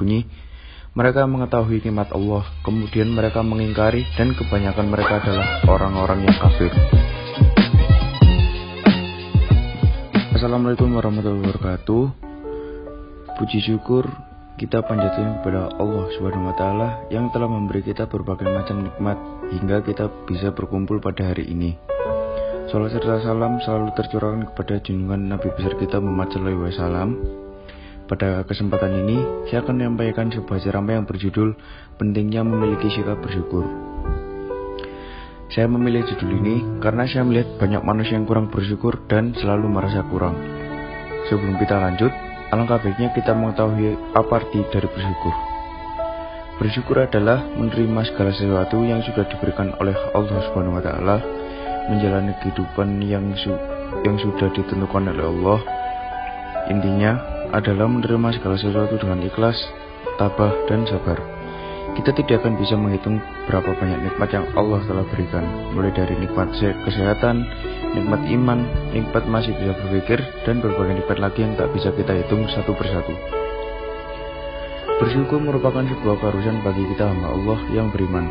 berbunyi, mereka mengetahui nikmat Allah, kemudian mereka mengingkari dan kebanyakan mereka adalah orang-orang yang kafir. Assalamualaikum warahmatullahi wabarakatuh. Puji syukur kita panjatkan kepada Allah Subhanahu wa taala yang telah memberi kita berbagai macam nikmat hingga kita bisa berkumpul pada hari ini. Salam serta salam selalu tercurahkan kepada junjungan Nabi besar kita Muhammad sallallahu alaihi wasallam. Pada kesempatan ini, saya akan menyampaikan sebuah ceramah yang berjudul Pentingnya Memiliki Sikap Bersyukur. Saya memilih judul ini karena saya melihat banyak manusia yang kurang bersyukur dan selalu merasa kurang. Sebelum kita lanjut, Alangkah baiknya kita mengetahui apa arti dari bersyukur. Bersyukur adalah menerima segala sesuatu yang sudah diberikan oleh Allah Subhanahu wa taala, menjalani kehidupan yang su yang sudah ditentukan oleh Allah. Intinya adalah menerima segala sesuatu dengan ikhlas, tabah dan sabar. Kita tidak akan bisa menghitung berapa banyak nikmat yang Allah telah berikan, mulai dari nikmat kesehatan, nikmat iman, nikmat masih bisa berpikir, dan berbagai nikmat lagi yang tak bisa kita hitung satu persatu. Bersyukur merupakan sebuah keharusan bagi kita hamba Allah yang beriman.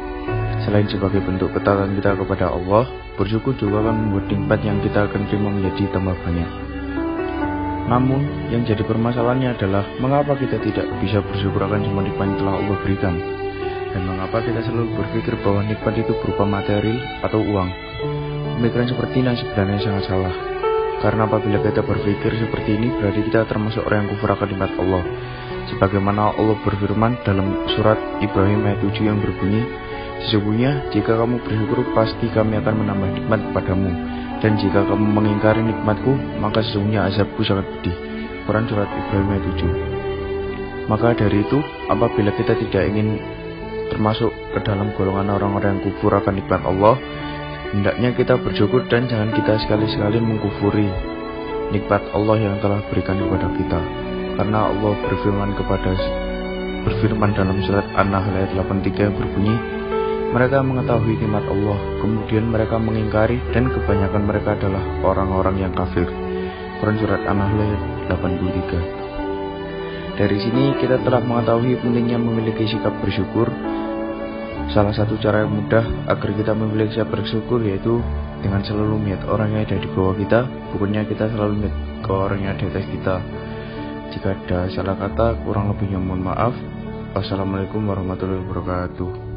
Selain sebagai bentuk ketaatan kita kepada Allah, bersyukur juga akan membuat nikmat yang kita akan terima menjadi tambah banyak. Namun, yang jadi permasalahannya adalah mengapa kita tidak bisa bersyukur akan semua nikmat yang telah Allah berikan. Dan mengapa kita selalu berpikir bahwa nikmat itu berupa material atau uang? Pemikiran seperti ini sebenarnya sangat salah. Karena apabila kita berpikir seperti ini, berarti kita termasuk orang yang kufur akan nikmat Allah. Sebagaimana Allah berfirman dalam surat Ibrahim ayat 7 yang berbunyi, Sesungguhnya, jika kamu bersyukur, pasti kami akan menambah nikmat kepadamu. Dan jika kamu mengingkari nikmatku, maka sesungguhnya azabku sangat pedih. Quran surat Ibrahim ayat 7 Maka dari itu, apabila kita tidak ingin termasuk ke dalam golongan orang-orang yang kufur akan nikmat Allah, hendaknya kita bersyukur dan jangan kita sekali-sekali mengkufuri nikmat Allah yang telah berikan kepada kita. Karena Allah berfirman kepada berfirman dalam surat An-Nahl ayat 83 yang berbunyi, mereka mengetahui nikmat Allah, kemudian mereka mengingkari dan kebanyakan mereka adalah orang-orang yang kafir. Quran surat An-Nahl ayat 83. Dari sini kita telah mengetahui pentingnya memiliki sikap bersyukur. Salah satu cara yang mudah agar kita memiliki sikap bersyukur yaitu dengan selalu melihat orang yang ada di bawah kita, bukannya kita selalu melihat ke orang yang ada di atas kita. Jika ada salah kata, kurang lebihnya mohon maaf. Wassalamualaikum warahmatullahi wabarakatuh.